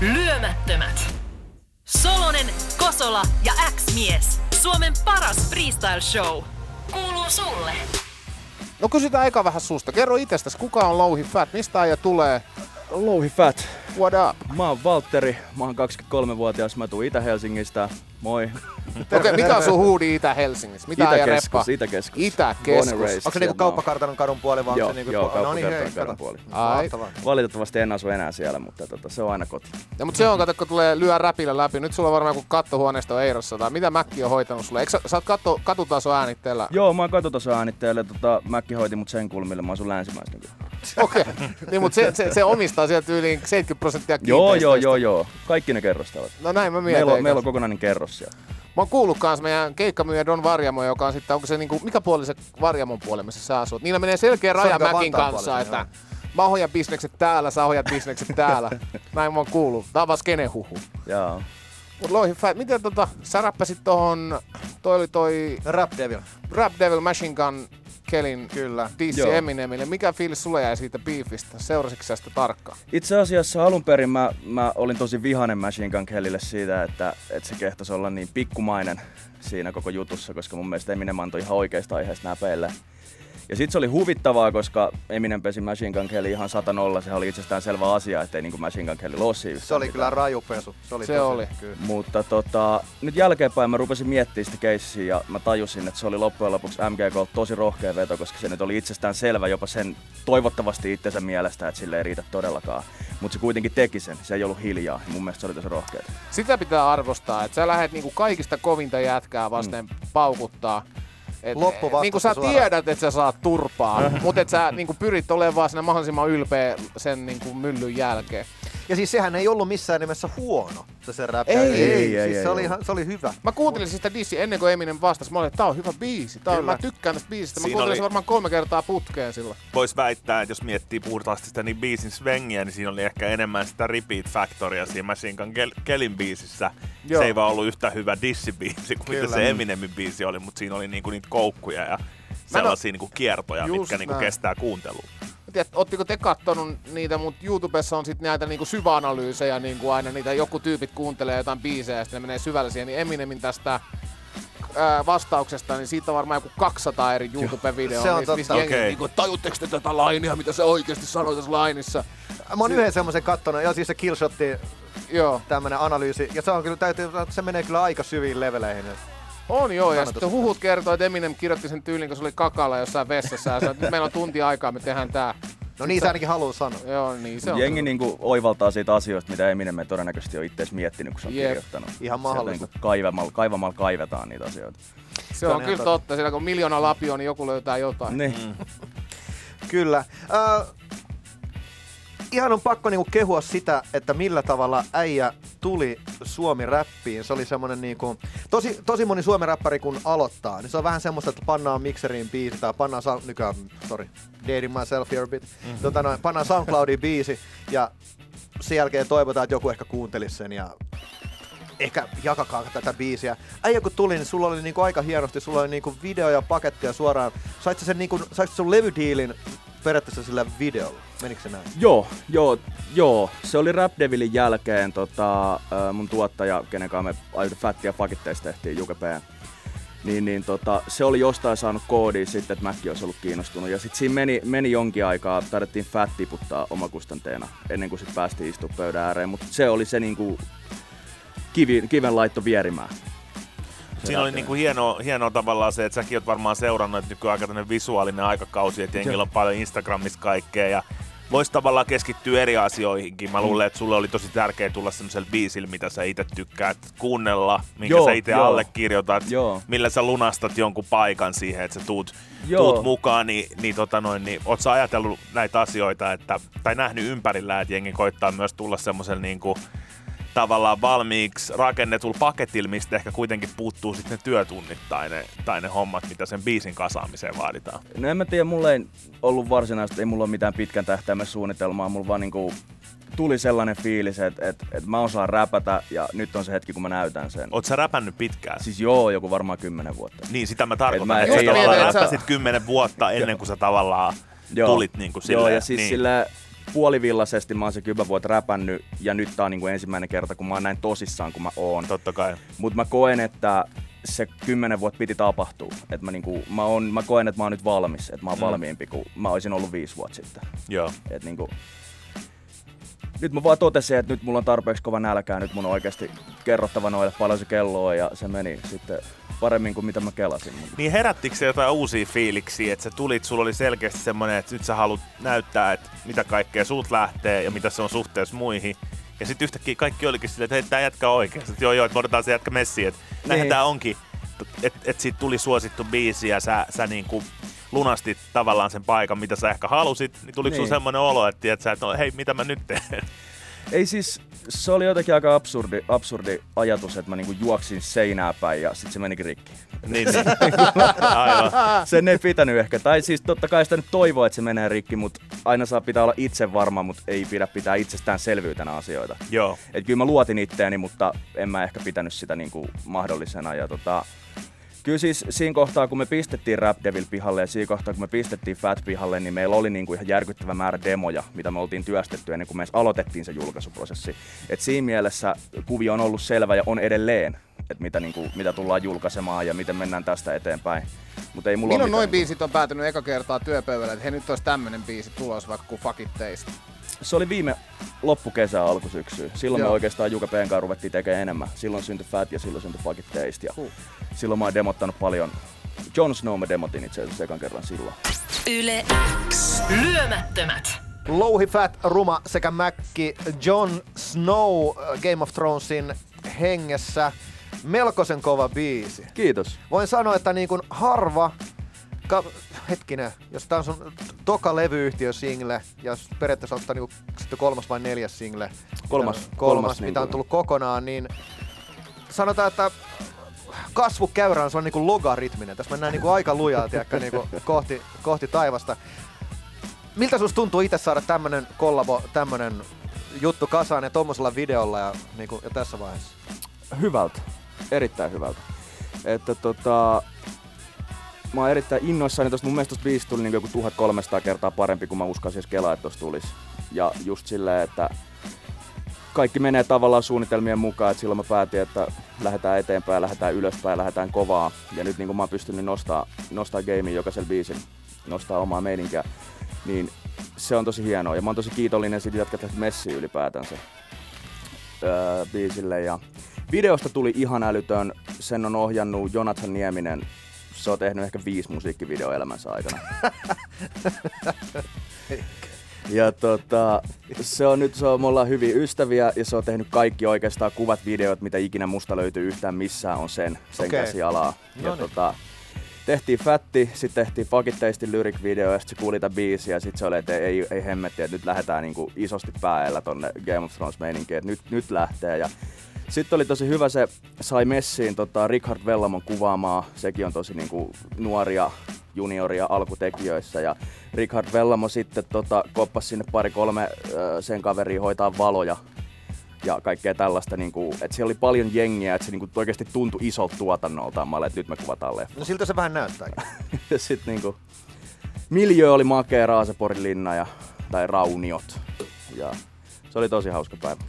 Lyömättömät. Solonen, Kosola ja X-mies. Suomen paras freestyle show. Kuuluu sulle. No kysytään eka vähän susta. Kerro itsestäsi, kuka on Louhi Fat, mistä äijä tulee? Louhi Fat. What up? Mä oon Valtteri, mä oon 23-vuotias, mä tuun Itä-Helsingistä. Moi. Okei, okay, mikä on sun huudi Itä-Helsingissä? Mitä Itäkeskus? Itäkeskus. Itäkeskus. Onko se niinku kauppakartanon kadun puoli vai onko Joo, se niinku... joo, no niin, hei, kadun puoli. Ai. Valitettavasti en asu enää siellä, mutta tota, se on aina koti. Ja, mutta se on, kato, kun tulee lyö räpillä läpi. Nyt sulla on varmaan joku kattohuoneisto Eirossa tai mitä Mäkki on hoitanut sulle? Eikö sä, sä oot katto, katutaso äänitteellä? Joo, mä oon katotaso äänitteellä, tota, Mäkki hoiti mut sen kulmille, mä asun länsimäistä nykyään. Okei. Okay. niin, mutta se, se, se, omistaa sieltä yli 70 prosenttia Joo, joo, joo, joo. Kaikki ne kerrostavat. No näin mä mietin. Meillä on, meillä on kokonainen kerros siellä. Mä oon kuullut kans meidän keikkamyyjä Don Varjamo, joka on sitten, onko se niinku, mikä puoli se Varjamon puoli, missä sä asut? Niillä menee selkeä raja Mäkin kanssa, puolella, että joo. mä hoidan bisnekset täällä, sä hoidat bisnekset täällä. Näin mä oon kuullut. Tää on vaan skenehuhu. Joo. Mut Lohi Fat, miten tota, sä räppäsit tohon, toi oli toi Rap Devil. Rap Devil Machine Gun Kelin Kyllä. DC Joo. Eminemille. Mikä fiilis sulle jäi siitä beefistä? Seurasitko sä sitä tarkkaan? Itse asiassa alun perin mä, mä olin tosi vihainen Machine Gun Kellille siitä, että, että se kehtosi olla niin pikkumainen siinä koko jutussa, koska mun mielestä Eminem antoi ihan oikeista aiheesta näpeille. Ja sit se oli huvittavaa, koska Eminem pesi Machine Gun Kelly ihan satanolla. Sehän oli itsestään selvä asia, ettei niinku Machine Gun Kelly lossi yhtään Se oli mitään. kyllä raju pesu. Se oli, Se tosi- oli. Kyllä. Mutta tota, nyt jälkeenpäin mä rupesin miettimään sitä keissiä ja mä tajusin, että se oli loppujen lopuksi MGK tosi rohkea veto, koska se nyt oli itsestään selvä jopa sen toivottavasti itsensä mielestä, että sille ei riitä todellakaan. Mutta se kuitenkin teki sen, se ei ollut hiljaa ja mun mielestä se oli tosi rohkea. Sitä pitää arvostaa, että sä lähdet niinku kaikista kovinta jätkää vasten mm. paukuttaa. Et, Loppuvastusta niinku sä suoraan. tiedät, että sä saat turpaa, mutta et sä niinku pyrit olemaan vaan siinä mahdollisimman ylpeä sen niinku myllyn jälkeen. Ja siis sehän ei ollut missään nimessä huono, se se rap. Ei, ei, ei, siis ei, se, oli ei ihan, se oli hyvä. Mä kuuntelin sitä dissi ennen kuin Eminem vastasi. Mä olin, että tää on hyvä biisi. Tää on, mä tykkään tästä biisistä. Mä Siinä kuuntelin oli- se varmaan kolme kertaa putkeen silloin. Voisi väittää, että jos miettii puhtaasti sitä niin biisin svengiä, niin siinä oli ehkä enemmän sitä repeat factoria siinä Machine Gun Kel- Kelin biisissä. Joo. Se ei vaan ollut yhtä hyvä dissibiisi kuin mitä Kyllä. se Eminemin biisi oli, mutta siinä oli niinku niitä koukkuja ja sellaisia niinku kiertoja, Just mitkä niinku kestää kuuntelua. Mä tiedän, ootteko te kattonut niitä, mutta YouTubessa on sitten näitä niinku syväanalyysejä, niinku aina niitä joku tyypit kuuntelee jotain biisejä ja sitten ne menee syvälle siihen, niin Eminemin tästä ää, vastauksesta, niin siitä on varmaan joku 200 eri YouTube-videoa. Se on missä totta. jengi Okei. niinku, tajutteko te tätä lainia, mitä se oikeasti sanoi tässä lainissa? Mä oon yhden semmoisen kattonut, joo siis se Killshotti, Joo, tämmönen analyysi, ja se on kyllä, täytyy, se menee kyllä aika syviin leveleihin. On joo. Ja sitten huhut kertoo, että Eminem kirjoitti sen tyylin, kun se oli kakalla jossain vessassa ja sanoi, että nyt meillä on tunti aikaa, me tehdään tää. No niin se ainakin haluaa sanoa. Joo, niin se on. Jengi niinku oivaltaa siitä asioista, mitä Eminem ei todennäköisesti ole itse miettinyt, kun se on Jep. kirjoittanut. Ihan Sieltä mahdollista. Niinku kaivamalla, kaivamalla kaivetaan niitä asioita. se on ihan kyllä totta. totta. Siellä kun miljoona lapio, niin joku löytää jotain. Niin. Kyllä. Äh, ihan on pakko niinku kehua sitä, että millä tavalla äijä tuli Suomi-räppiin. Se oli semmonen niinku, tosi, tosi moni Suomi-räppäri kun aloittaa, niin se on vähän semmoista, että pannaan mikseriin biisi tai pannaan, sound, nykyään, sorry, dating myself here a bit, mm-hmm. tota noin, pannaan SoundCloudin biisi ja sen jälkeen toivotaan, että joku ehkä kuuntelisi sen ja ehkä jakakaa tätä biisiä. Äijä kun tuli, niin sulla oli niinku aika hienosti, sulla oli niinku video ja pakettia suoraan. Sait sen niinku, sait sun levydiilin periaatteessa sillä videolla? Menikö se näin? Joo, joo, joo. Se oli Rap Devilin jälkeen tota, mun tuottaja, kenen kanssa me aina Fattia Fakitteista tehtiin, Juke. Niin, niin tota, se oli jostain saanut koodia sitten, että Mäkki olisi ollut kiinnostunut. Ja sitten siinä meni, meni jonkin aikaa, taidettiin Fat tiputtaa omakustanteena, ennen kuin sitten päästiin istumaan pöydän ääreen. Mutta se oli se niinku kivi, kiven laitto vierimään. Siinä oli rap niinku hienoa, hienoa tavallaan se, että säkin oot varmaan seurannut, että nykyään aika visuaalinen aikakausi, että jengillä on paljon Instagramissa kaikkea ja voisi tavallaan keskittyä eri asioihinkin. Mä luulen, että sulle oli tosi tärkeää tulla semmoiselle biisille, mitä sä itse tykkäät kuunnella, minkä Joo, sä itse allekirjoitat, Joo. millä sä lunastat jonkun paikan siihen, että sä tuut, Joo. tuut mukaan, niin, niin, tota noin, niin oot sä ajatellut näitä asioita, että, tai nähnyt ympärillä, että jengi koittaa myös tulla semmoiselle niin kuin, tavallaan valmiiksi rakennetulla paketilla, mistä ehkä kuitenkin puuttuu sitten ne työtunnit tai ne, tai ne hommat, mitä sen biisin kasaamiseen vaaditaan. No en mä tiedä, mulla ei ollut varsinaisesti, ei mulla ole mitään pitkän tähtäimen suunnitelmaa, mulla vaan niinku tuli sellainen fiilis, että et, et mä osaan räpätä ja nyt on se hetki, kun mä näytän sen. Oot sä räpännyt pitkään? Siis joo, joku varmaan kymmenen vuotta. Niin, sitä mä tarkoitan, Et että sä ei tavallaan sä- räppäsit kymmenen vuotta ennen kuin sä tavallaan Joo. tulit niin kuin silleen. Joo, ja siis niin. sillä puolivillaisesti mä oon se kymmenen vuotta räpännyt ja nyt tää on niinku ensimmäinen kerta, kun mä oon näin tosissaan kuin mä oon. Totta kai. Mutta mä koen, että se kymmenen vuotta piti tapahtua. Et mä, niinku, mä, on, mä koen, että mä oon nyt valmis, että mä oon mm. valmiimpi kuin mä olisin ollut viisi vuotta sitten. Joo. Et niinku, nyt mä vaan totesin, että nyt mulla on tarpeeksi kova nälkää, nyt mun on oikeasti kerrottava noille paljon se kello on ja se meni sitten paremmin kuin mitä mä kelasin. Niin herättikö se jotain uusia fiiliksiä, että sä tulit, sulla oli selkeästi semmoinen, että nyt sä haluat näyttää, että mitä kaikkea suut lähtee ja mitä se on suhteessa muihin. Ja sitten yhtäkkiä kaikki olikin silleen, että hei, tää jätkä oikein. Sitten joo joo, että odotetaan se jätkä messiin. Että niin. näinhän tää onkin, että et siitä tuli suosittu biisi ja sä, sä niinku lunastit tavallaan sen paikan, mitä sä ehkä halusit, niin tuliko niin. semmoinen olo, että, että, että no, hei, mitä mä nyt teen? Ei siis, se oli jotenkin aika absurdi, absurdi ajatus, että mä niinku juoksin seinää päin ja sitten se menikin rikki. Niin, niin. Aivan. Sen ei pitänyt ehkä. Tai siis totta kai sitä nyt toivoo, että se menee rikki, mutta aina saa pitää olla itse varma, mutta ei pidä pitää itsestään selvyytenä asioita. Joo. Et kyllä mä luotin itteeni, mutta en mä ehkä pitänyt sitä niinku mahdollisena. Ja tota, Kyllä siis siinä kohtaa, kun me pistettiin Rap Devil pihalle ja siinä kohtaa, kun me pistettiin Fat pihalle, niin meillä oli niinku ihan järkyttävä määrä demoja, mitä me oltiin työstetty ennen kuin me aloitettiin se julkaisuprosessi. Et siinä mielessä kuvio on ollut selvä ja on edelleen, että mitä, niinku, mitä tullaan julkaisemaan ja miten mennään tästä eteenpäin. Mut ei mulla Milloin noin biisit on päätynyt eka kertaa työpöydällä, että he nyt olisi tämmönen biisi tulos vaikka kuin Fuck It Taste? Se oli viime loppukesä alkusyksyä. Silloin Joo. me oikeastaan Juka Penkaan ruvettiin tekemään enemmän. Silloin syntyi Fat ja silloin syntyi Fuck It Taste. Ja huh. Silloin mä oon demottanut paljon. Jon Snow mä demotin itse asiassa ekan kerran silloin. Yle X. Lyömättömät. Louhi Fat, Ruma sekä Mäkki, Jon Snow äh, Game of Thronesin hengessä. Melkoisen kova biisi. Kiitos. Voin sanoa, että niin kuin harva ka- hetkinen, jos tää on sun toka levyyhtiö single, ja periaatteessa ottaa niinku sitten kolmas vai neljäs single, kolmas, mitä, kolmas, kolmas mitä on tullut kokonaan, niin sanotaan, että kasvukäyrä on, niinku logaritminen. Tässä mennään niinku aika lujaa tiedäkö, niinku kohti, kohti taivasta. Miltä susta tuntuu itse saada tämmönen kollabo, tämmönen juttu kasaan ja tommosella videolla ja, niinku, ja tässä vaiheessa? Hyvältä. Erittäin hyvältä. Että tota, mä oon erittäin innoissani tosta. Mun mielestä tosta biisi tuli niin joku 1300 kertaa parempi kuin mä uskasin edes kelaa, että tosta tulisi. Ja just silleen, että kaikki menee tavallaan suunnitelmien mukaan, että silloin mä päätin, että lähdetään eteenpäin, lähdetään ylöspäin, lähdetään kovaa. Ja nyt niin kuin mä oon pystynyt nostaa, nostaa gameen jokaisella biisin, nostaa omaa meininkiä, niin se on tosi hienoa. Ja mä oon tosi kiitollinen siitä, tästä messi ylipäätänsä öö, biisille. Ja videosta tuli ihan älytön. Sen on ohjannut Jonathan Nieminen, se on tehnyt ehkä viisi musiikkivideoa elämänsä aikana. Ja tota, se on nyt, se on, me ollaan hyvin ystäviä ja se on tehnyt kaikki oikeastaan kuvat, videot, mitä ikinä musta löytyy yhtään missään on sen, sen okay. käsialaa. Ja no niin. tota, tehtiin Fatti, sitten tehtiin Fakitteistin lyric video ja sitten se kuuli tämän biisi ja sitten se oli, että ei, ei hemmetti, että nyt lähdetään niinku isosti päällä tonne Game of Thrones meininkiin, että nyt, nyt lähtee. Ja sitten oli tosi hyvä se, sai messiin tota, Richard Vellamon kuvaamaa, sekin on tosi niinku, nuoria junioria alkutekijöissä ja Richard Vellamo sitten tota, koppasi sinne pari kolme sen kaveria hoitaa valoja ja kaikkea tällaista, niin kuin, että siellä oli paljon jengiä, että se niin kuin, oikeasti tuntui isolta tuotannolta. Mä olin, että nyt me kuvataan leffa. No siltä se vähän näyttää. ja sitten niin kuin, miljö oli makea Raaseporin linna ja, tai Rauniot. Ja se oli tosi hauska päivä.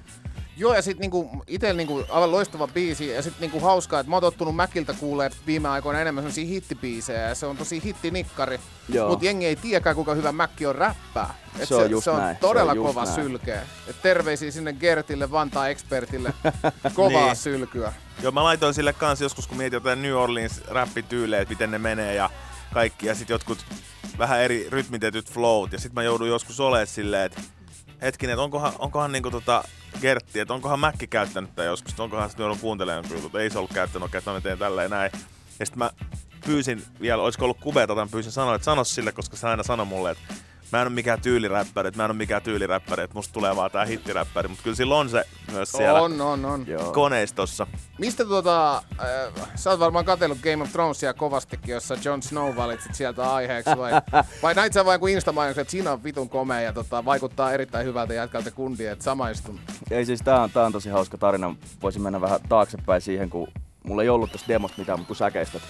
Joo, ja sitten niinku, itsellä niinku, aivan loistava biisi, ja sitten niinku, hauskaa, että mä oon tottunut Mäkiltä kuulee viime aikoina enemmän sellaisia hittibiisejä, ja se on tosi hittinikkari, mutta jengi ei tiedäkään, kuinka hyvä Mäkki on räppää. Et se, on, just se on näin. todella se on kova näin. sylkeä. Et terveisiä sinne Gertille, Vantaa Expertille, kovaa niin. sylkyä. Joo, mä laitoin sille kanssa joskus, kun mietin jotain New Orleans räppityylejä, että miten ne menee ja kaikki, ja sitten jotkut vähän eri rytmitetyt flowt, ja sitten mä joudun joskus olemaan silleen, että hetkinen, että onkohan, onkohan niinku tota Gertti, että onkohan Mäkki käyttänyt tätä joskus, että onkohan sitten joudun kuuntelemaan että ei se ollut käyttänyt, että mä teen tälleen näin. Ja sitten mä pyysin vielä, olisiko ollut kubeeta, tämän pyysin sanoa, että sano sille, koska se aina sanoi mulle, että mä en ole mikään tyyliräppäri, että mä en ole mikään tyyliräppäri, että musta tulee vaan tää hittiräppäri, mutta kyllä sillä on se myös siellä On, on, on. koneistossa. Mistä tota, äh, sä oot varmaan katsellut Game of Thronesia kovastikin, jossa Jon Snow valitsit sieltä aiheeksi, vai, vai näit sä vain kuin insta että siinä on vitun komea ja tota, vaikuttaa erittäin hyvältä jätkältä kundia, että samaistun. Ei siis tää on, tää on tosi hauska tarina. Voisin mennä vähän taaksepäin siihen, kun mulla ei ollut tästä demosta mitään, mutta kun säkeistöt.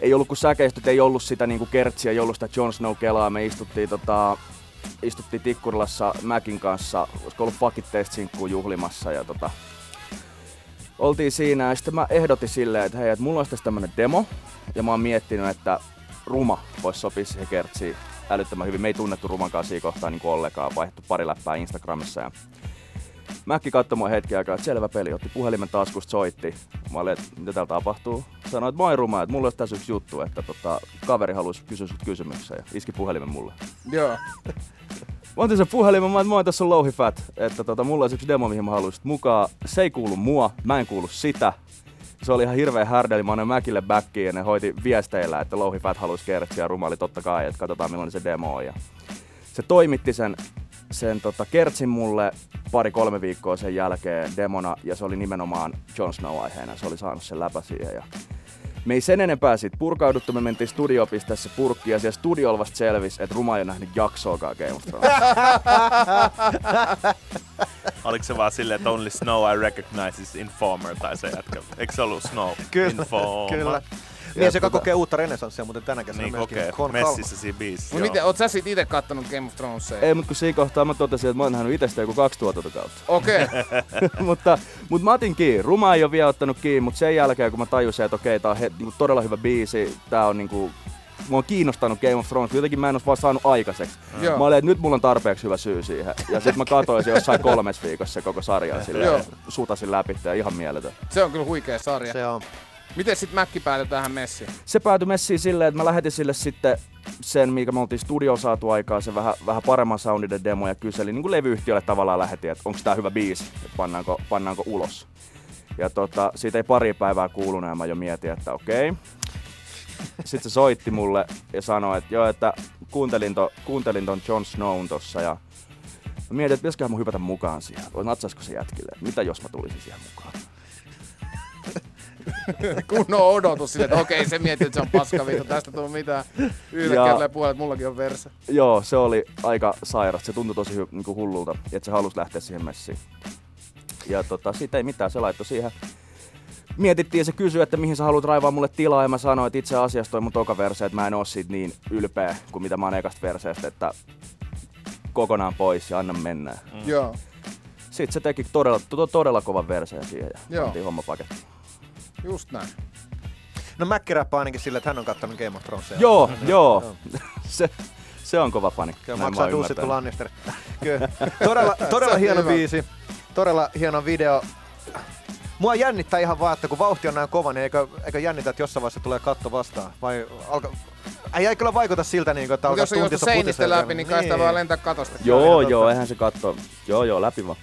Ei ollut kuin säkeistöt, ei ollut sitä niinku kertsiä, ei ollut sitä Jon Snow kelaa. Me istuttiin tota, istuttiin Tikkurilassa Mäkin kanssa, olisiko ollut It Taste juhlimassa ja tota, oltiin siinä. Ja sitten mä ehdotin silleen, että hei, että mulla olisi tässä tämmönen demo. Ja mä oon miettinyt, että Ruma voisi sopia siihen kertsiin älyttömän hyvin. Me ei tunnettu Ruman kanssa siinä kohtaa niin ollenkaan, vaihtu pari läppää Instagramissa ja Mäkki katsoi mua hetki aikaa, että selvä peli, otti puhelimen taskusta, soitti. Mä olin, että mitä täällä tapahtuu? Sanoin, että moi Ruma, että mulla olisi tässä yksi juttu, että tota, kaveri haluaisi kysyä sut kysymyksen ja iski puhelimen mulle. Joo. Mä otin sen puhelimen, mä, moi, tässä on Louhi Fat, että tota, mulla olisi yksi demo, mihin mä haluaisin mukaan. Se ei kuulu mua, mä en kuulu sitä. Se oli ihan hirveä härdeli, mä annoin Mäkille backiin ja ne hoiti viesteillä, että Louhi Fat haluaisi kertsiä ja Ruma oli totta kai, että katsotaan millainen se demo on. Ja se toimitti sen, sen tota, kertsin mulle pari-kolme viikkoa sen jälkeen demona ja se oli nimenomaan Jon Snow aiheena. Se oli saanut sen läpä siihen ja me ei sen enempää siitä purkauduttu, me mentiin studiopisteessä purkkiin ja siellä studiolla vasta selvisi, että Ruma ei ole nähnyt jaksoakaan Game of Thrones. Oliko se vaan silleen, että only Snow I recognize is Informer tai se jätkä? Eikö se ollut Snow? Kyllä, Informer. kyllä. Ja Mies, joka tota- kokee uutta renesanssia, muuten tänä kesänä Niin myöskin. kokee. Con Calma. Messissä siinä biisissä. Mut joo. miten, oot sä sit ite kattonut Game of Thronesia? ei, mutta kun siinä kohtaa mä totesin, että mä oon nähnyt itsestä joku kaksi tuotantokautta. Okei. Okay. mutta, mutta mä otin kiinni. Ruma ei ole vielä ottanut kiinni, mutta sen jälkeen kun mä tajusin, että okei, tää on he, niinku todella hyvä biisi, tää on niinku Mua on kiinnostanut Game of Thrones, jotenkin mä en olisi vaan saanut aikaiseksi. Joo. Mä olin, että nyt mulla on tarpeeksi hyvä syy siihen. Ja sitten mä katsoin se jossain kolmes viikossa se koko sarja silleen, sutasin läpi ja ihan mieletön. Se on kyllä huikea sarja. Se on. Miten sit Mäkki päätyi tähän messiin? Se päätyi messiin silleen, että mä lähetin sille sitten sen, mikä me oltiin studioon saatu aikaa, se vähän, vähän paremman soundiden demo ja kyselin niin kuin levyyhtiölle tavallaan lähetin, että onko tää hyvä biisi, että pannaanko, pannaanko ulos. Ja tota, siitä ei pari päivää kuulunut ja mä jo mietin, että okei. Sitten se soitti mulle ja sanoi, että joo, että kuuntelin, to, kuuntelin ton Jon Snown tossa ja mietin, että pitäisiköhän mun hypätä mukaan siihen. Natsaisiko se jätkille? Mitä jos mä tulisin siihen mukaan? Kunnon odotus sille, että okei, se mietti, että se on paska vittu, tästä tuu mitään. Yhdellä Ja- kerralla puolet, mullakin on verse. Joo, se oli aika sairas. Se tuntui tosi hy- niinku hullulta, että se halusi lähteä siihen messiin. Ja tota, siitä ei mitään, se laittoi siihen. Mietittiin ja se kysyi, että mihin sä haluat raivaa mulle tilaa ja mä sanoin, että itse asiassa toi mun toka verse, että mä en oo siitä niin ylpeä kuin mitä mä oon ekasta verseestä, että kokonaan pois ja anna mennä. Mm. Joo. Sitten se teki todella, to, todella kovan verseen siihen ja Joo. homma pakettiin. Just näin. No Mäkki räppää ainakin sille, että hän on kattanut Game of Thronesia. Joo, joo. se, se on kova fani. Kyllä maksaa ymmärtänyt. Lannister. Kyllä. Todella, todella hieno hyvä. biisi. Todella hieno video. Mua jännittää ihan vaan, että kun vauhti on näin kova, niin eikö, eikö jännitä, että jossain vaiheessa tulee katto vastaan? Vai alka... Ei, ei kyllä vaikuta siltä, niin kuin, että alkaa se tuntissa seinistä putisee. läpi, niin kai sitä vaan lentää katosta. Joo, joo, eihän se katso. Joo, joo, läpi vaan.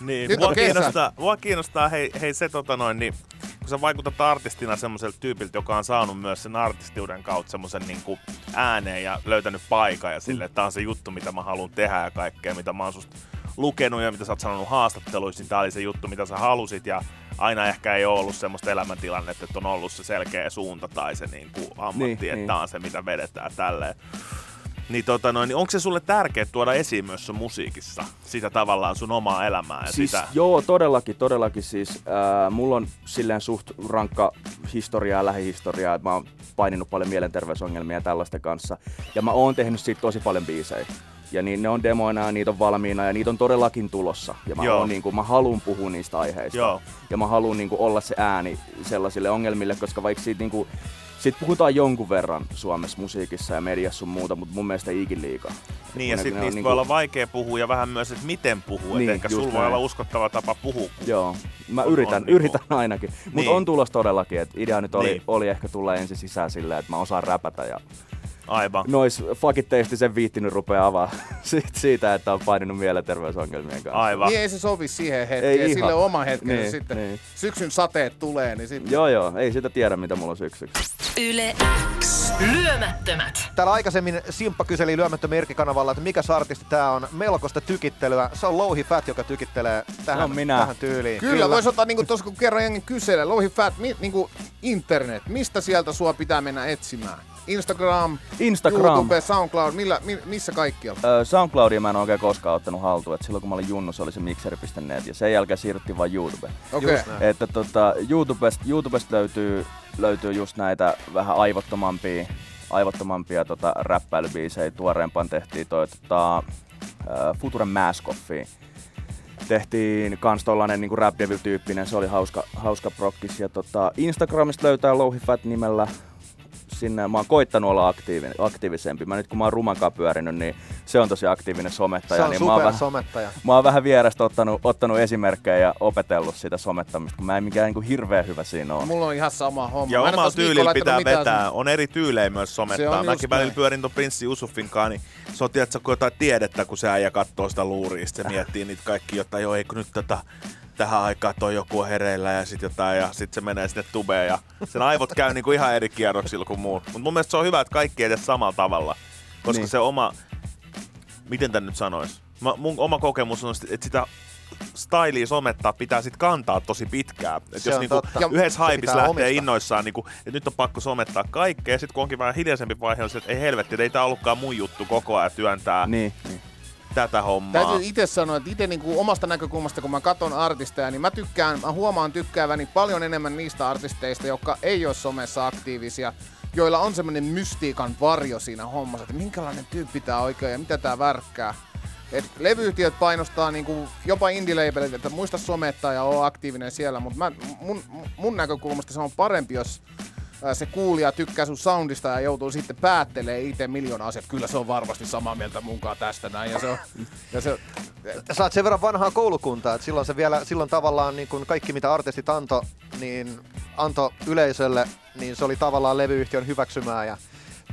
Niin, Nyt mua kiinnostaa, mua kiinnostaa hei, hei se tota noin, niin, kun sä vaikutat artistina semmoiselta tyypiltä, joka on saanut myös sen artistiuden kautta semmoisen niin kuin ääneen ja löytänyt paikan ja sille, että tää on se juttu, mitä mä haluan tehdä ja kaikkea, mitä mä oon susta lukenut ja mitä sä oot sanonut haastatteluissa, niin tää oli se juttu, mitä sä halusit ja aina ehkä ei ole ollut semmoista elämäntilannetta, että on ollut se selkeä suunta tai se niin kuin ammatti, Niin, että niin. on se, mitä vedetään tälleen. Niin, tota noin, niin onko se sulle tärkeää tuoda esiin myös sun musiikissa sitä tavallaan sun omaa elämää ja Siis, sitä? Joo, todellakin, todellakin. Siis, ää, mulla on silleen suht rankka historiaa, lähihistoriaa, että mä oon paininut paljon mielenterveysongelmia tällaisten kanssa. Ja mä oon tehnyt siitä tosi paljon biisejä. Ja niin ne on demoina ja niitä on valmiina ja niitä on todellakin tulossa. Ja mä, Joo. oon, niin kuin, mä haluan puhua niistä aiheista. Joo. Ja mä haluan niin kuin, olla se ääni sellaisille ongelmille, koska vaikka siitä niin kuin, siitä puhutaan jonkun verran Suomessa musiikissa ja mediassa sun muuta, mutta mun mielestä ei ikin liikaa. Niin, ja sitten on niistä niinku- voi olla vaikea puhua ja vähän myös, että miten puhua. Niin, Niin, ehkä sulla voi olla uskottava tapa puhua. Joo, mä On- yritän, on niinku- yritän ainakin. Mutta Niin. on tulos todellakin, että idea nyt oli, Niin. oli ehkä tulla ensin sisään silleen, että mä osaan räpätä ja Aivan. nois fuckit teisti sen viittinyt rupeaa avaa siitä, siitä, että on paininut mielenterveysongelmien kanssa. Aivan. Niin ei se sovi siihen Ei hetkeen, ihan. sille oma hetken. Niin, sitten niin. syksyn sateet tulee, niin sitten... Joo joo, ei sitä tiedä mitä mulla on syksyksi. Yle X. Lyömättömät. Täällä aikaisemmin Simppa kyseli lyömättömän merkkikanavalla, että mikä artisti tää on. Melkoista tykittelyä. Se on Louhi Fat, joka tykittelee tähän, on minä. tähän tyyliin. Kyllä, Kyllä. voisi ottaa niinku tuossa kun kerran jengi kyselee, Louhi Fat, mi, niinku internet, mistä sieltä sua pitää mennä etsimään? Instagram, Instagram. YouTube, SoundCloud, millä, mi, missä kaikkialla? Ö, SoundCloudia mä en oikein koskaan ottanut haltuun, että silloin kun mä olin junnu, se oli se mixeri.net ja sen jälkeen siirryttiin vaan YouTube. Okei. Just näin. Että tota, YouTubesta, YouTubesta löytyy, löytyy just näitä vähän aivottomampia, aivottomampia tota, räppäilybiisejä. Tuoreempaan tehtiin toi tota, äh, Future Maskoffiin. Tehtiin kans tollanen niinku rap tyyppinen se oli hauska, hauska prokkis. Ja tota, Instagramista löytää Louhifat nimellä sinne, mä oon koittanut olla aktiivinen, aktiivisempi. Mä nyt kun mä oon rumankaan pyörinyt, niin se on tosi aktiivinen somettaja. Se on niin super mä oon vähän, somettaja. Mä oon vähän vierestä ottanut, ottanut esimerkkejä ja opetellut sitä somettamista, kun mä en mikään niin hirveän hyvä siinä ole. Mulla on ihan sama homma. Ja omalla tossa viikolla tyylillä pitää vetää. On eri tyylejä myös somettaa. Mäkin välillä näin. pyörin ton Prinssi Usufin kanssa, niin se on tiedätkö, kun jotain tiedettä, kun se äijä katsoo sitä luuria, sit se miettii niitä kaikki, jotta joo, eikö nyt tätä tähän aikaan toi joku on hereillä ja sit jotain ja sit se menee sinne tubeen ja sen aivot käy niinku ihan eri kierroksilla kuin muut. Mutta mun mielestä se on hyvä, että kaikki edes samalla tavalla, koska Niin. se oma, miten tän nyt sanois? Mä, mun oma kokemus on, että sitä styliä somettaa pitää sit kantaa tosi pitkään. Et Se jos niinku yhdessä haipissa lähtee omistaa. innoissaan, niinku, että nyt on pakko somettaa kaikkea, ja sitten kun onkin vähän hiljaisempi vaihe, on se, että ei helvetti, että ei tää ollutkaan mun juttu koko ajan työntää Niin, niin. Tätä hommaa. Täytyy itse sanoa, että itse niinku omasta näkökulmasta, kun mä katson artisteja, niin mä tykkään, mä huomaan tykkääväni paljon enemmän niistä artisteista, jotka ei ole somessa aktiivisia, joilla on semmoinen mystiikan varjo siinä hommassa, että minkälainen tyyppi tää oikein ja mitä tää värkkää. Et levyyhtiöt painostaa niinku jopa indie-labelit, että muista somettaa ja oo aktiivinen siellä, mutta mun, mun näkökulmasta se on parempi, jos se kuulija tykkää sun soundista ja joutuu sitten päättelee itse miljoona asiat. Kyllä se on varmasti samaa mieltä munkaan tästä näin. Ja se on, ja se, Sä oot sen verran vanhaa koulukuntaa, että silloin se vielä, silloin tavallaan niin kun kaikki mitä artistit antoi, niin anto yleisölle, niin se oli tavallaan levyyhtiön hyväksymää ja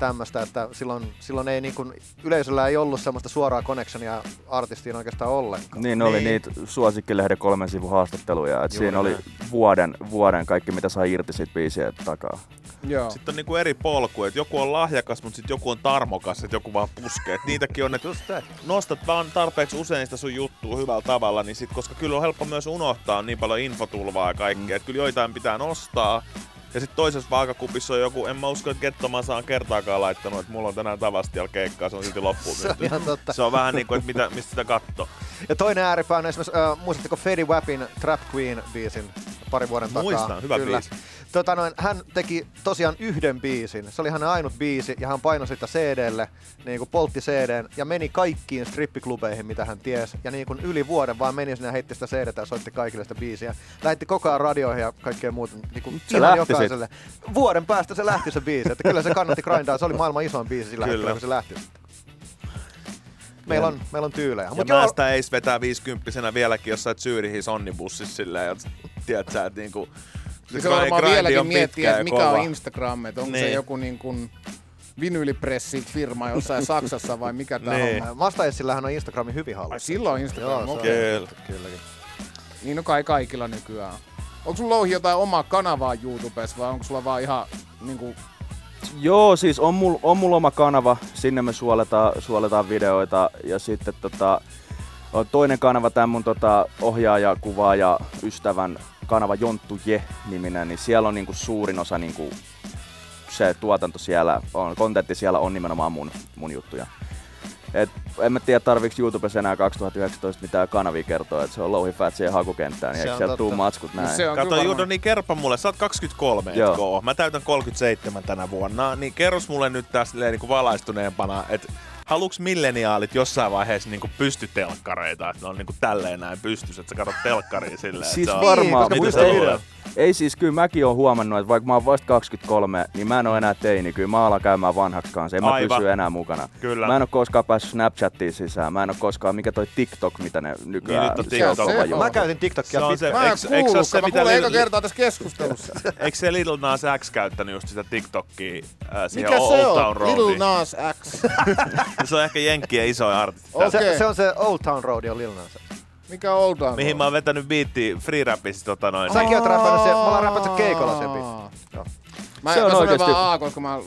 tämmöistä, että silloin, silloin ei niin kun, yleisöllä ei ollut semmoista suoraa connectionia artistiin oikeastaan ollenkaan. Niin oli niitä suosikkilehden kolmen sivun haastatteluja, että Juuri siinä oli vuoden, vuoden kaikki mitä sai irti siitä biisiä takaa. joo. Sitten on niinku eri polku, että joku on lahjakas, mutta sitten joku on tarmokas, että joku vaan puskee. Et niitäkin on, että nostat vaan tarpeeksi usein sitä sun juttua hyvällä tavalla, niin sit, koska kyllä on helppo myös unohtaa niin paljon infotulvaa ja kaikkea, mm. että kyllä joitain pitää nostaa. Ja sitten toisessa vaakakupissa on joku, en mä usko, että Kettomansa on kertaakaan laittanut, että mulla on tänään Tavastial keikkaa, se on silti loppuun Se on ihan totta. Se on vähän niin kuin, että mitä, mistä sitä katsoo. Ja toinen ääripää on esimerkiksi, äh, muistatteko Fetty Wapin Trap Queen biisin pari vuoden takaa? Muistan, hyvä Kyllä. biisi. Tota noin, hän teki tosiaan yhden biisin. Se oli hänen ainut biisi ja hän painoi sitä CDlle, niin kuin poltti CDn ja meni kaikkiin strippiklubeihin, mitä hän ties. Ja niin kuin yli vuoden vaan meni sinne ja heitti sitä CDtä ja soitti kaikille sitä biisiä. Lähetti koko ajan radioihin ja kaikkea muuta. Niin kuin Se lähti jokaiselle. Vuoden päästä se lähti se biisi. Että kyllä se kannatti grindaa. Se oli maailman isoin biisi sillä Kyllä. hetkellä, kun se lähti. Meillä on, meillä on tyylejä. Ja Mut mä sitä eis vetää 50 vieläkin jossain Zyyrihin sonnibussissa silleen, että tiedät sä, että niinku... Se varmaan grindi vieläkin on miettiä, että mikä kova. on Instagram, että onko se Niin. joku niin kuin vinyylipressit firma jossain Saksassa vai mikä tää Niin. on. Mastaessillähän on Instagramin hyvin Ai hallussa. silloin Instagram, Joo, se on. okei. Kyllä. Kylläkin. Niin on kai kaikilla nykyään. Onko sulla louhi jotain omaa kanavaa YouTubessa vai onko sulla vaan ihan niinku... Joo, siis on mulla on mul oma kanava, sinne me suoletaan, suoletaan videoita ja sitten tota, on toinen kanava, tämän mun tota, ohjaaja, kuvaaja, ystävän kanava Jonttu Je-niminen, niin siellä on niinku suurin osa niinku, se tuotanto siellä, on, kontentti siellä on nimenomaan mun, mun juttuja. Et en mä tiedä tarviiko YouTubessa enää 2019 mitään kanavia kertoa, että se on louhi fat siihen hakukenttään, niin Se eikö on sieltä tuu matskut näin. Se on Kato Judo, niin kerropa mulle, sä oot 23, Joo. etkö? Mä täytän 37 tänä vuonna, niin kerros mulle nyt tässä silleen niinku valaistuneempana, että haluuks milleniaalit jossain vaiheessa niinku pystytelkkareita, että ne on niinku tälleen näin pystyssä, että sä katsot telkkariin silleen, Siis varmaan, koska Mitä mutta sä ei, siis, kyllä mäkin oon huomannut, että vaikka mä oon vasta 23, niin mä en oo enää teini. Kyllä mä alan käymään vanhaksi kanssa. En mä Aivan. pysy enää mukana. Kyllä. Mä en oo koskaan päässyt Snapchattiin sisään. Mä en oo koskaan, mikä toi TikTok, mitä ne nykyään... Niin, nyt on se TikTok. Se on. juttu. Mä käytin TikTokia Se on se-. Mä en eikö se ole se, mä mitä kuulen eka kertaa tässä keskustelussa. Eikö se Lil Nas X käyttänyt just sitä TikTokia äh, siihen Mikä Old se Town on? Little? Nas X. Se on ehkä Jenkkien isoin artisti. Tällä. Se, se, on se Old Town Road on Lil Nas. X. Mikä Town Mihin mä oon vetänyt biitti free rapissa tota noin. Säkin oot räpännyt sen, me ollaan räpännyt sen keikolla sen. Joo. Mä, Se on mä sanoin oikeesti- vaan A, koska mä...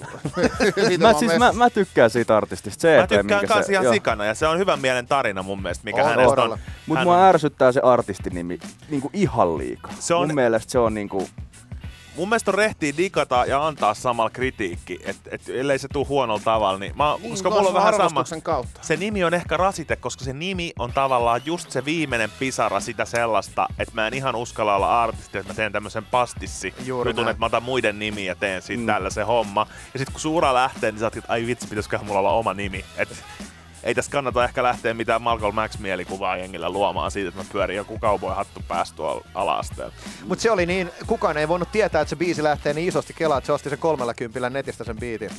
Mä, siis, mä, mä tykkään siitä artistista. Se, Mä tykkään minkä kans se, ihan joo. sikana ja se on hyvän mielen tarina mun mielestä, mikä On hänestä on. Mut Hän mua on- ärsyttää se artistinimi niinku ihan liikaa. Se on- Mun mielestä se on niinku... mun mielestä on rehtiä digata ja antaa samalla kritiikki, että et, ellei se tuu huonolla tavalla, niin, mä, Niin, koska mulla on vähän sama. kautta. Se nimi on ehkä rasite, koska se nimi on tavallaan just se viimeinen pisara sitä sellaista, että mä en ihan uskalla olla artisti, että mä teen tämmöisen pastissi Juuri jutun, näin. että mä otan muiden nimiä ja teen siitä Mm. tällä se homma. Ja sitten kun suura lähtee, niin sä oot, että ai vitsi, pitäisiköhän mulla olla oma nimi. Et, ei tässä kannata ehkä lähteä mitään Malcolm Max-mielikuvaa jengillä luomaan siitä, että mä pyörin joku cowboy-hattu päästä tuolla ala-asteella. Mutta se oli niin, kukaan ei voinut tietää, että se biisi lähtee niin isosti kelaa, että se osti sen kolmella kympillä netistä sen biitin.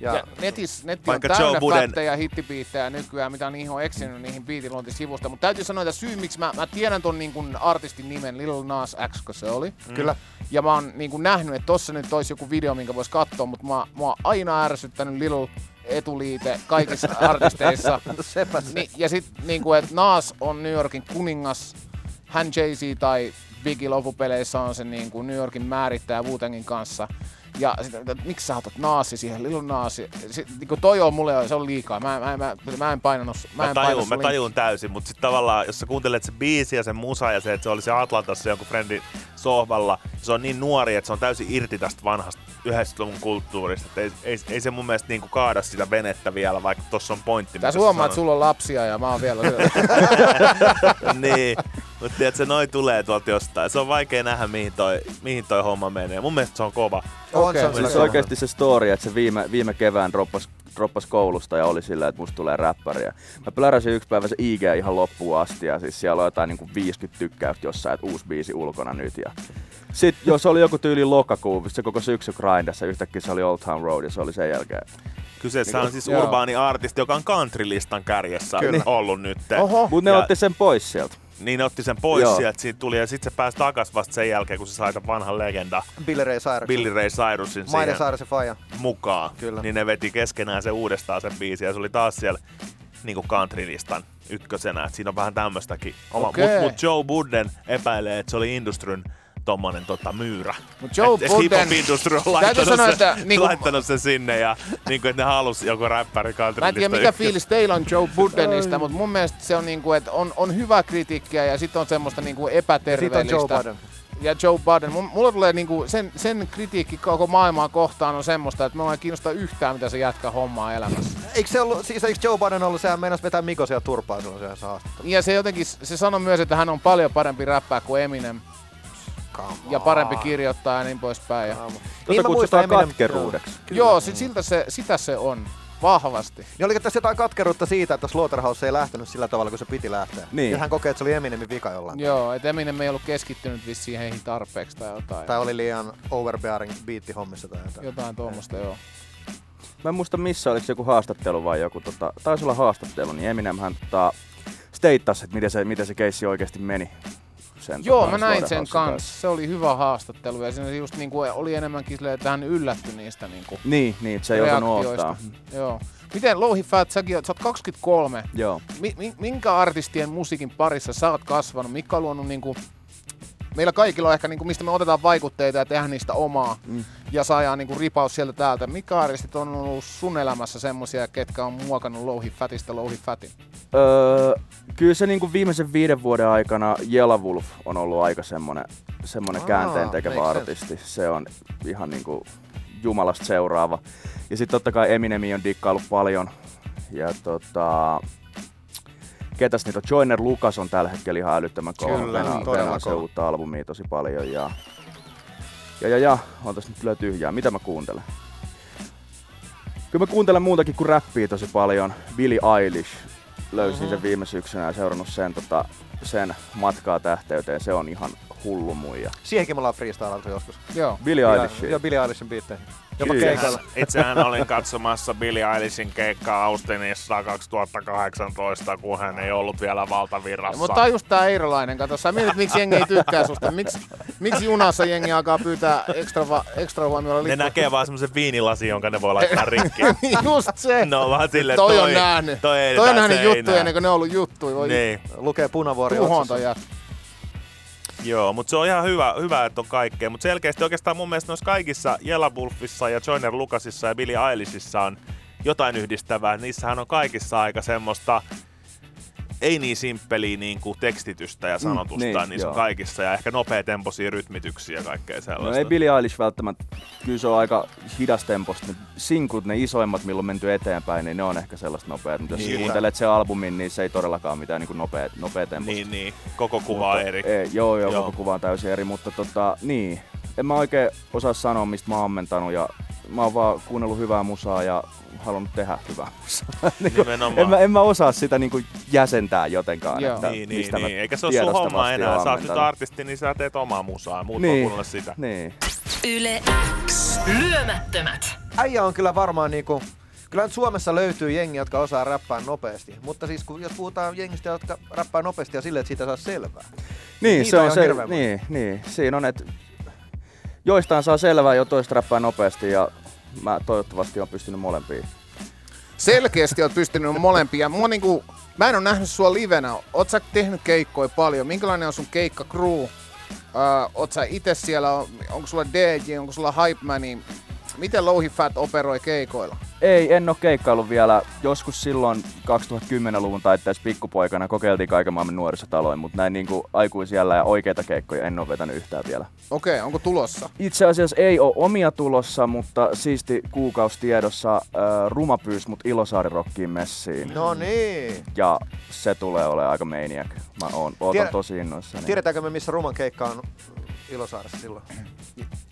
Ja, ja netis, netti on täynnä fättejä hittibiittejä nykyään, mitä niihin on eksinyt niihin biitiluontisivusta. Mutta täytyy sanoa, että syy, miksi mä, mä tiedän ton niin kun artistin nimen, Lil Nas X, kun se oli. Mm. Kyllä. Ja mä oon niin kun nähnyt, että tossa nyt olisi joku video, minkä vois katsoa, mutta mä, mä oon aina ärsyttänyt Lil etuliite kaikissa artisteissa. Sepä se. Ni, ja sit niinku, että Nas on New Yorkin kuningas, hän Jay-Z tai Biggie loppupeleissä on se niinku New Yorkin määrittäjä Wu-Tangin kanssa. Ja sit, että miksi sä otat Naasi siihen, Lil Naasi? Sit, niinku toi on mulle, se on liikaa. Mä, mä, mä, mä en painanut, mä Mä en tajun, mä tajun täysin, mutta sitten tavallaan, jos sä kuuntelet se biisi ja sen musa ja se, että se oli se Atlantassa jonkun friendin sohvalla, se on niin nuori, että se on täysin irti tästä vanhasta 90-luvun kulttuurista. Että ei, ei, ei, se mun mielestä niinku kaada sitä venettä vielä, vaikka tossa on pointti. Tässä sä huomaa, että sulla on lapsia ja mä oon vielä... niin, mutta tiedätkö, noi tulee tuolta jostain. Se on vaikea nähdä, mihin toi, mihin toi homma menee. Mun mielestä se on kova. On, se on se oikeasti se story, että se viime, viime kevään droppas, droppas koulusta ja oli sillä, että musta tulee räppäri. Ja mä pläräsin yksi päivä se IG ihan loppuun asti ja siis siellä on jotain niin kuin 50 tykkäystä jossain, että uusi biisi ulkona nyt. Ja sitten jos oli joku tyyli lokakuu, se koko syksy grindassa, yhtäkkiä se oli Old Town Road ja se oli sen jälkeen. Kyseessä on siis joo. urbaani artisti, joka on countrylistan kärjessä Kyllä. ollut nyt. Oho. Mutta ne Ja- otti sen pois sieltä. Niin ne otti sen pois Joo. sieltä, siitä tuli ja sitten se pääsi takas vasta sen jälkeen, kun se sai vanhan legenda Billy Ray Cyrus. Billy Ray Cyrusin Maiden Saarisen faija. mukaan. Kyllä. Niin ne veti keskenään se uudestaan sen biisi ja se oli taas siellä niinku countrylistan ykkösenä. Et siinä on vähän tämmöstäkin. Oma, Okei. mut, mut Joe Budden epäilee, että se oli Industryn tommonen tota, myyrä. Mut Joe et, Budden- on laittanut, sanoa, sen, että niinku- laittanut sen sinne ja niinku, että ne halus joku räppäri Mä en tiedä mikä fiilis teillä on Joe Buddenista, mutta mun mielestä se on, niinku, että on, on hyvä kritiikkiä ja sitten on semmoista niinku Siitä on epäterveellistä. Joe Budden. Ja Joe Budden. Mun- Mulla tulee niinku, sen, sen kritiikki koko maailmaa kohtaan on semmoista, että mä en kiinnosta yhtään, mitä se jätkä hommaa elämässä. Eikö se ollut, siis eikö Joe Budden ollut, sehän meinasi vetää Mikosia turpaa silloin se haastattelu. Ja se jotenkin, se sanoi myös, että hän on paljon parempi räppää kuin Eminem ja parempi kirjoittaa ja niin poispäin. Ja... Tota Niin kutsutaan katkeruudeksi. Joo, sit siltä se, sitä se on. Vahvasti. Niin oliko tässä jotain katkeruutta siitä, että Slaughterhouse ei lähtenyt sillä tavalla, kun se piti lähteä? Niin. Ja hän kokee, että se oli Eminemin vika jollain. Joo, et Eminem ei ollut keskittynyt vissiin heihin tarpeeksi tai jotain. Tai oli liian overbearing biittihommissa tai jotain. Jotain tuommoista, joo. Mä en muista missä, oliko se joku haastattelu vai joku, tota, taisi olla haastattelu, niin Eminem hän tota, steittasi, että miten se, miten se keissi oikeasti meni. Sen, Joo, tota, mä näin sen kanssa. Se oli hyvä haastattelu ja siinä just niinku oli enemmänkin silleen, että hän yllättyi niistä niinku Niin, niin, että se ei osannut ottaa. Joo. Miten Louhi Fat, säkin oot, sä oot 23. Joo. Mi- mi- minkä artistien musiikin parissa sä oot kasvanut? Mikä on luonut niinku, meillä kaikilla on ehkä niinku, mistä me otetaan vaikutteita ja tehdään niistä omaa Mm. Ja saadaan niinku ripaus sieltä täältä. Mikä artistit on ollut sun elämässä semmosia, ketkä on muokannut Louhi Fatista Louhi Fatin? Öö, kyllä se niinku viimeisen viiden vuoden aikana Jela Wolf on ollut aika semmonen, semmonen Aa, käänteen tekevä artisti. Se on ihan niinku jumalasta seuraava. Ja sitten totta kai Eminemi on dikkailu paljon. Ja tota, ketäs niitä on? Joyner Lucas on tällä hetkellä ihan älyttömän kova. Kyllä, todella venaa se uutta albumia tosi paljon. Ja, ja, ja, ja on tässä nyt kyllä tyhjää. Mitä mä kuuntelen? Kyllä mä kuuntelen muutakin kuin räppiä tosi paljon. Billie Eilish löysin Mhm. sen viime syksynä ja seurannut sen, tota, sen matkaa tähteyteen. Se on ihan hullu muija. Siihenkin me ollaan freestylautu joskus. Joo. Billie Eilish. Joo, Billie Eilishin biitteihin. Jopa Kyllä. keikalla. Itsehän olin katsomassa Billie Eilishin keikkaa Austinissa 2018, kun hän ei ollut vielä valtavirrassa. Mutta tää on just tää Eirolainen, kato sä mietit miksi jengi ei tykkää susta, miksi, miksi junassa jengi alkaa pyytää ekstra, va, ekstra huomiolla ne lippu? näkee vaan semmosen viinilasin, jonka ne voi laittaa rikki. just se! Ne on vaan silleen, toi, toi, on nähnyt. Toi, toi on nähnyt juttuja ennen kuin ne on ollut juttuja. Voi Niin, Lukee punavuori tuhon otsassa. Joo, mutta se on ihan hyvä, hyvä että on kaikkea. Mutta selkeästi oikeastaan mun mielestä noissa kaikissa Jella Wolfissa ja Joyner Lucasissa ja Billie Eilishissa on jotain yhdistävää. Niissähän on kaikissa aika semmoista ei niin simppeliä niin kuin tekstitystä ja sanotusta, niin, mm, niissä joo. on kaikissa ja ehkä nopeatempoisia rytmityksiä ja kaikkea sellaista. No ei Billie Eilish välttämättä, kyllä se on aika hidastemposta. Ne sinkut, ne isoimmat, milloin on menty eteenpäin, niin ne on ehkä sellaista nopeat. Mutta jos Niin. kuuntelet sen albumin, niin se ei todellakaan mitään niin nopea, nopea temposta. Niin, niin. Koko kuva on eri. Ei, joo, joo, Joo. koko kuva on täysin eri, mutta tota, niin. En mä oikein osaa sanoa, mistä mä oon ammentanut ja mä oon vaan kuunnellut hyvää musaa ja halunnut tehdä hyvää musaa. niin kuin, en, mä, en mä osaa sitä niin kuin jäsentää jotenkaan, Joo. että Niin, niin, mistä mä niin. Eikä se ole sun homma enää. Sä oot nyt artisti, niin sä teet omaa musaa. Muut Niin. niin. kuunnella sitä. Niin. Yle X. Lyömättömät. Äijä on kyllä varmaan niinku... Kyllä nyt Suomessa löytyy jengi, jotka osaa räppää nopeasti. Mutta siis kun, jos puhutaan jengistä, jotka räppää nopeasti ja silleen, että siitä saa selvää. Niin, Niitä se on on se, niin, niin, siinä on, että joistain saa selvää jo toista räppää nopeasti ja mä toivottavasti on pystynyt molempiin. Selkeästi oot pystynyt molempia. Mua niinku, mä en ole nähnyt sua livenä. Oot sä tehnyt keikkoja paljon? Minkälainen on sun keikka crew? Öö, oot sä itse siellä, onko sulla DJ, onko sulla hype mani? Miten Louhi Fat operoi keikoilla? Ei, en ole keikkaillut vielä. Joskus silloin 2010-luvun taitteessa pikkupoikana kokeiltiin kaiken maailman nuorisotaloin, mutta näin niinku aikuisiellä ja oikeita keikkoja en ole vetänyt yhtään vielä. Okei, okay, onko tulossa? Itse asiassa ei ole omia tulossa, mutta siisti kuukausi tiedossa äh, Ruma pyysi mut Ilosaari Rockiin messiin. No niin. Ja se tulee olemaan aika maniac. Mä oon, ootan Tiedä- tosi innoissani. Tiedetäänkö me, missä Ruman keikka on Ilosaaressa silloin?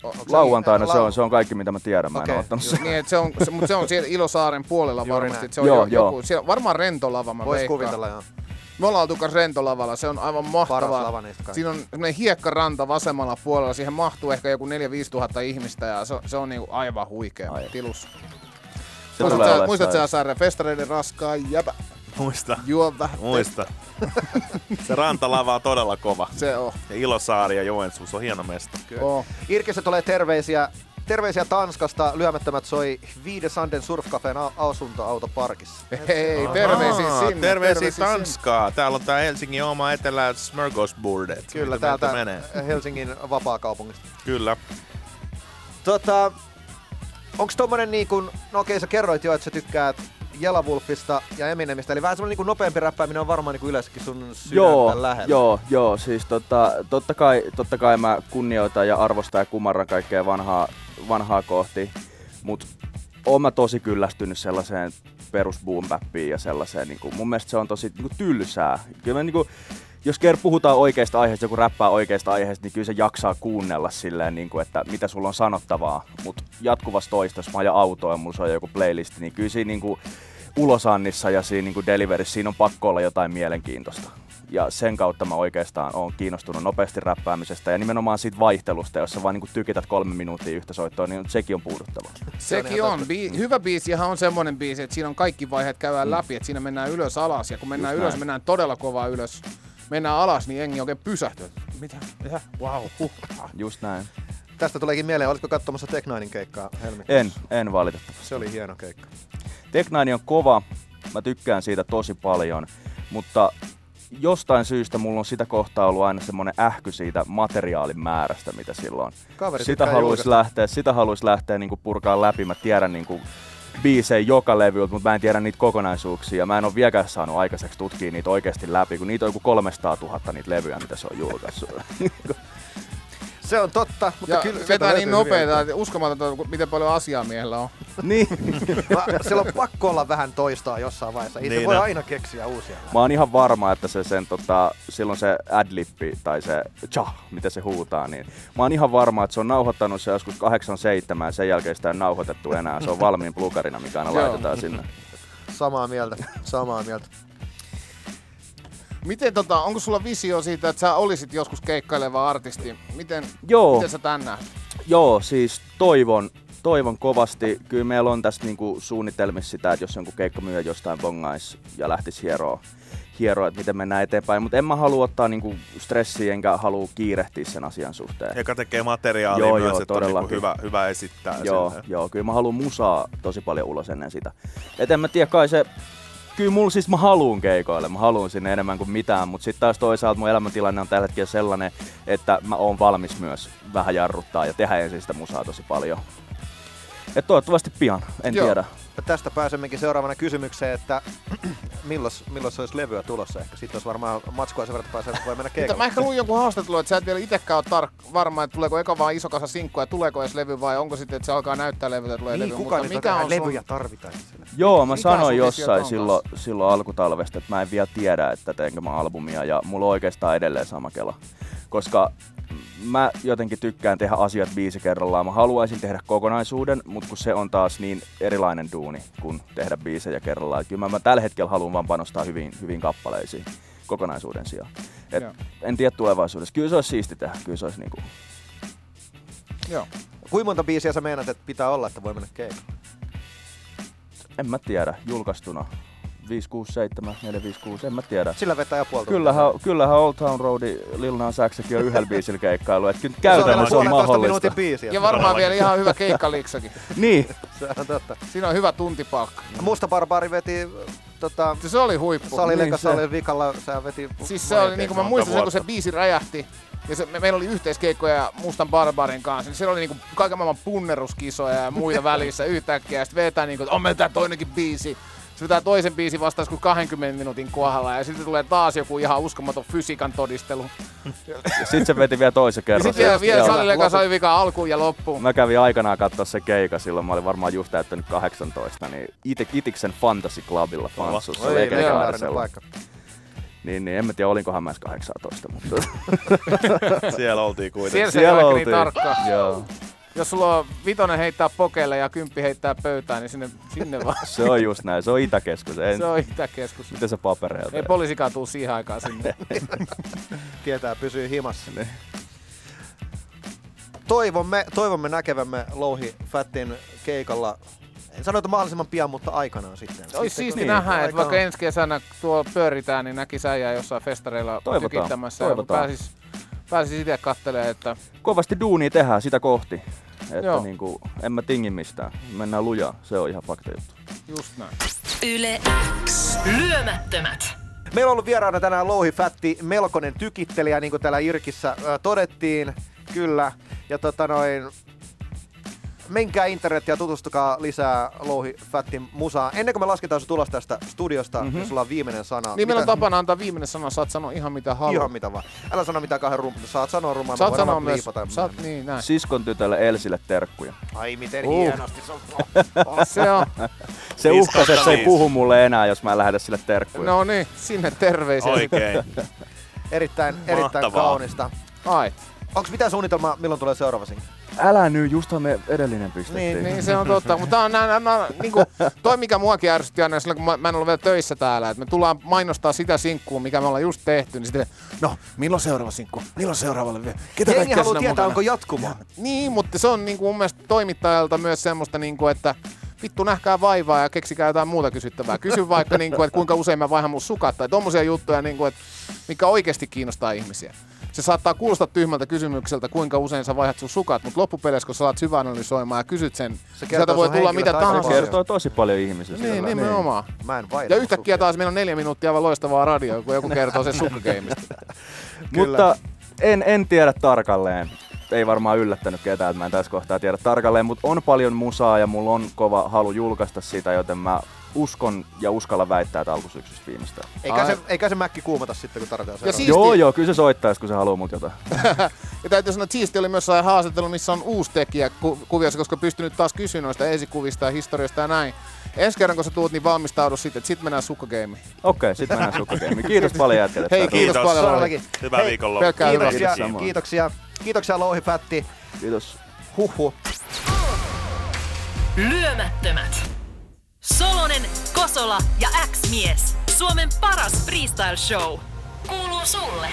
O- se Lauantaina niin, se on, se on kaikki mitä mä tiedän, mä en okay, ottanut just sen. Niin, se on, se, mutta se on siellä Ilosaaren puolella varmasti. Se on Joo, jo, joo. joku, siellä, varmaan rentolava mä Vois veikkaan. kuvitella, joo. Me ollaan oltu kanssa rentolavalla, se on aivan Paras mahtavaa. lava niistä kaikista. Siinä on semmoinen hiekkaranta vasemmalla puolella, siihen mahtuu ehkä joku 4-5 tuhatta ihmistä ja se, se on niinku aivan huikea Ai. tilus. Se Muistat tulee sä, Sarja, festareiden raskaa jäbä, Muista. juo vähän. Muista. se rantalava on todella kova. Se on. Ja Ilosaari ja Joensuus on hieno mesta. on. Irkessä tulee terveisiä. Terveisiä Tanskasta. Lyömättömät soi Viide Sanden Surfcafeen a- asuntoautoparkissa. Hei, terveisiä sinne. Terveisiä Tanskaa. Täällä on tää Helsingin oma etelä Smörgåsbordet. Kyllä, Miten täältä menee. Helsingin vapaakaupungista. Kyllä. Tota, onks tommonen niinku, no okei sä kerroit jo, että sä tykkäät Jelavulfista ja Eminemistä, eli vähän semmonen niinku nopeampi räppääminen on varmaan niinku yleensäkin sun sydäntä Joo, lähellä. joo, joo, siis tota, totta, kai, totta kai mä kunnioitan ja arvostan ja kumarran kaikkea vanhaa, vanhaa kohti, mut oon mä tosi kyllästynyt sellaiseen perus boom ja sellaiseen, niin kuin, mun mielestä se on tosi niin kuin, tylsää. Kyllä mä, niin kuin, jos kerran puhutaan oikeista aiheista, joku räppää oikeista aiheista, niin kyllä se jaksaa kuunnella silleen, niin kuin, että mitä sulla on sanottavaa. Mutta jatkuvassa toista, jos mä ajan autoa ja mulla soi joku playlisti, niin kyllä siinä niin kuin, ulosannissa ja siinä niin kuin deliverissä siinä on pakko olla jotain mielenkiintoista. Ja sen kautta mä oikeastaan oon kiinnostunut nopeasti räppäämisestä ja nimenomaan siitä vaihtelusta, jossa vaan niin tykität kolme minuuttia yhtä soittoa, niin sekin on puuduttavaa. Sekin on. Bi- hyvä biisihän on semmoinen biisi, että siinä on kaikki vaiheet käydään läpi, että siinä mennään ylös alas. Ja kun mennään Just ylös, näin. mennään todella kovaa ylös. Mennään alas, niin jengi oikein pysähtyy. Mitä? Mitä? Wow. Huh. Just näin. Tästä tuleekin mieleen, oletko katsomassa Tech Ninein keikkaa helmikuussa? En, en valitettavasti. Se oli hieno keikka. Tech Nine on kova, mä tykkään siitä tosi paljon, mutta jostain syystä mulla on sitä kohtaa ollut aina semmonen ähky siitä materiaalin määrästä, mitä silloin. Kaveri sitä haluaisi lähteä, sitä haluaisi lähteä niinku purkaa läpi. Mä tiedän niinku biisejä joka levyltä, mutta mä en tiedä niitä kokonaisuuksia. Mä en ole vieläkään saanut aikaiseksi tutkia niitä oikeasti läpi, kun niitä on joku 300 000 niitä levyjä, mitä se on julkaissut. Se on totta, mutta Ja kyllä vetää niin nopeita, että uskomatonta, miten paljon asiaa miehellä on. niin. Va- Siellä on pakko olla vähän toistoa jossain vaiheessa. Ei se Niin voi on. aina keksiä uusia. Mä oon ihan varma, että se sen tota, silloin se adlippi tai se cha, mitä se huutaa, niin mä oon ihan varma, että se on nauhoittanut se joskus 87 ja sen jälkeen sitä ei nauhoitettu enää. Se on valmiin plukarina, mikä aina laitetaan sinne. Samaa mieltä, samaa mieltä. Miten tota, onko sulla visio siitä, että sä olisit joskus keikkaileva artisti? Miten, Joo. miten sä tän näet? Joo, siis toivon, toivon kovasti. Kyllä meillä on tässä niinku suunnitelmissa sitä, että jos jonkun keikkamyyjä jostain bongais ja lähtisi hieroa, hieroa, että miten mennään eteenpäin. Mutta en mä halua ottaa niinku stressiä enkä halua kiirehtiä sen asian suhteen. Joka tekee materiaalia Joo, myös, joo, että on niinku hyvä, hyvä esittää. Joo, joo, kyllä mä haluan musaa tosi paljon ulos ennen sitä. Et en mä tiedä, kai se... Kyllä mulla siis mä haluun keikoille, mä haluun sinne enemmän kuin mitään, mutta sitten taas toisaalta mun elämäntilanne on tällä hetkellä sellainen, että mä oon valmis myös vähän jarruttaa ja tehdä ensin sitä musaa tosi paljon. Et toivottavasti pian, en Joo. tiedä. Ja tästä pääsemmekin seuraavana kysymykseen, että milloin, milloin se olisi levyä tulossa ehkä. Sitten olisi varmaan matskua sen verran, että voi mennä Mutta keikalle. mä ehkä luin jonkun haastattelun, että sä et vielä itsekään ole tar- varma, että tuleeko eka vaan iso kasa sinkkuja, tuleeko edes levy vai onko sitten, että se alkaa näyttää levyä tulee Niin, levy. kukaan Mutta mikä on levyjä sun... tarvitaan. Joo, mä Mikä sanoin jossain silloin, silloin alkutalvesta, että mä en vielä tiedä, että teenkö mä albumia ja mulla on oikeastaan edelleen sama kela. Koska mä jotenkin tykkään tehdä asiat biisi kerrallaan. Mä haluaisin tehdä kokonaisuuden, mutta kun se on taas niin erilainen duuni kuin tehdä biisejä kerrallaan. Kyllä mä, mä tällä hetkellä haluan vaan panostaa hyvin, hyvin kappaleisiin kokonaisuuden sijaan. Et en tiedä tulevaisuudessa. Kyllä se olisi siisti tehdä. Kyllä se olisi niinku... Joo. Kuinka monta biisiä sä meinat, että pitää olla, että voi mennä keikalle? En mä tiedä. Julkaistuna. 5, 6, 7, 4, 5, 6, en mä tiedä. Sillä vetää jo puolta. Kyllähän, kyllähän Old Town Road Lil Nas Xkin on yhdellä biisillä keikkailu, että kyllä käytännössä on puolentoista mahdollista. biisiä. Ja varmaan vielä ihan hyvä keikkaliksakin. Niin, Se on totta. Siinä on hyvä tuntipalkka. Musta Barbari veti tota, Se oli huippu. salille, Niin niin se. oli vikalla, sä veti... Siis se oli, niin kuin mä muistan sen, kun se biisi räjähti, ja se, me, meillä oli yhteiskeikkoja Mustan Barbarin kanssa, niin siellä oli niinku kaiken maailman punneruskisoja ja muita välissä yhtäkkiä, ja sitten vetää niinku, että on meillä tää toinenkin biisi. Se vetää toisen biisin vasta kuin 20 minuutin kohdalla, ja sitten tulee taas joku ihan uskomaton fysiikan todistelu. ja sit se veti vielä toisen Ja kerran. sitten vielä, vielä salille kanssa oli vika alkuun ja loppuun. Mä kävin aikanaan katsoa se keika silloin, mä olin varmaan just täyttänyt 18, niin Ite, Itiksen Fantasy Clubilla legendaarinen legendaarisella. paikka. Niin, niin, en mä tiedä olinkohan mä edes 18, mutta Siellä oltiin Siellä kuitenkin. se ei siellä oltiin. niin tarkka. Joo, Jos sulla on vitonen heittää pokeelle ja kymppi heittää pöytään, niin sinne, sinne vaan. se on just näin, se on Itäkeskus. En, Se on Itäkeskus. Miten se papereja Ei poliisikaan tuu siihen aikaan sinne. Tietää, pysyy himassa. Niin. Toivomme, toivomme näkevämme Louhi Fattin keikalla. En sano, että mahdollisimman pian, mutta aikanaan sitten. Olisi siisti kun- nähdä, että vaikka ensi kesänä tuolla pyöritään, niin näki äijää jossain festareilla Toivotaan, tykittämässä. toivotaan. Ja pääsis, pääsis itse kattelemaan, että Kovasti duunia tehdään sitä kohti. Että Joo. niinku, en mä tingi mistään. Mennään lujaa, se on ihan fakta juttu. just näin. Yle X. Lyömättömät. Meillä on ollut vieraana tänään Louhi Fätti, melkoinen tykittelijä, niin kuin täällä Irkissä ö, todettiin. Kyllä. Ja tota noin, menkää internet ja tutustukaa lisää Louhi Fättin musaa. Ennen kuin me lasketaan sun tulos tästä studiosta, mm-hmm. niin sulla on viimeinen sana. Niin meillä on tapana antaa viimeinen sana, saat sanoa ihan mitä haluat. Ihan mitä vaan. Älä sano mitään kahden rum... Saat sanoa rumaa. Saat sanoa vaan myös, saat, niin näin. Siskon tytölle Elsille terkkuja. Ai miten Uh. hienosti se on. Se on, Se uhkasi, että se ei puhu mulle enää, jos mä en lähetä sille terkkuja. no niin, sinne terveisiä. Oikein. erittäin, erittäin Mahtavaa. kaunista. Ai, Onko mitään suunnitelmaa, milloin tulee seuraava single? Älä nyt, justhan me edellinen pistettiin. niin, niin se on totta. Mutta tää on nää, nää, niinku, toi mikä muakin ärsytti aina silloin, kun mä, mä en ollut vielä töissä täällä, että me tullaan mainostaa sitä sinkkua, mikä me ollaan just tehty, niin sitten, no, milloin seuraava sinkku? Milloin seuraavalle? Ketä Jengi haluaa on tietää, mukana? onko jatkumoa. Niin, mutta se on niinku mun mielestä toimittajalta myös semmoista, niinku, että vittu nähkää vaivaa ja keksikää jotain muuta kysyttävää. Kysy vaikka, niinku, että kuinka usein mä vaihan mun sukat tai tommosia juttuja, niinku, että mikä oikeasti kiinnostaa ihmisiä. Se saattaa kuulostaa tyhmältä kysymykseltä, kuinka usein sä vaihdat sun sukat, mutta loppupeleissä, kun sä alat syväanalysoimaan ja kysyt sen, kertoo sieltä voi tulla mitä tahansa. Se kertoo tosi paljon ihmisistä. Niin, nimenomaan. Mä en Ja yhtäkkiä taas meillä on neljä minuuttia aivan loistavaa radioa, kun joku kertoo sen sukkageimista. Mutta en, en tiedä tarkalleen. Ei varmaan yllättänyt ketään, että mä en tässä kohtaa tiedä tarkalleen, mutta on paljon musaa ja mulla on kova halu julkaista sitä, joten mä uskon ja uskalla väittää, että alkusyksystä viimeistään. Eikä Ai. se, eikä se mäkki kuumata sitten, kun tarvitaan Ja seuraava. Siisti. Joo, joo, kyllä se soittaisi, kun se haluaa mut jotain. Ja täytyy sanoa, että siisti oli myös sellainen haastattelu, missä on uusi tekijä ku- kuviossa, koska pystyn nyt taas kysyä noista esikuvista ja historiasta ja näin. Ensi kerran kun sä tuut, niin valmistaudu sitten, että sit mennään sukkageimiin. Okei, sit mennään sukkakeimiin. Kiitos paljon jätkille. Hei, kiitos, Kiitos. paljon. Todellakin. Hyvää Hei, viikonloppua. Kiitoksia, Kiitos samoin. kiitoksia, kiitoksia Louhi Fätti. Kiitos. Huhhuh. Lyömättömät. Solonen, Kosola ja X-mies. Suomen paras freestyle show. Kuuluu sulle.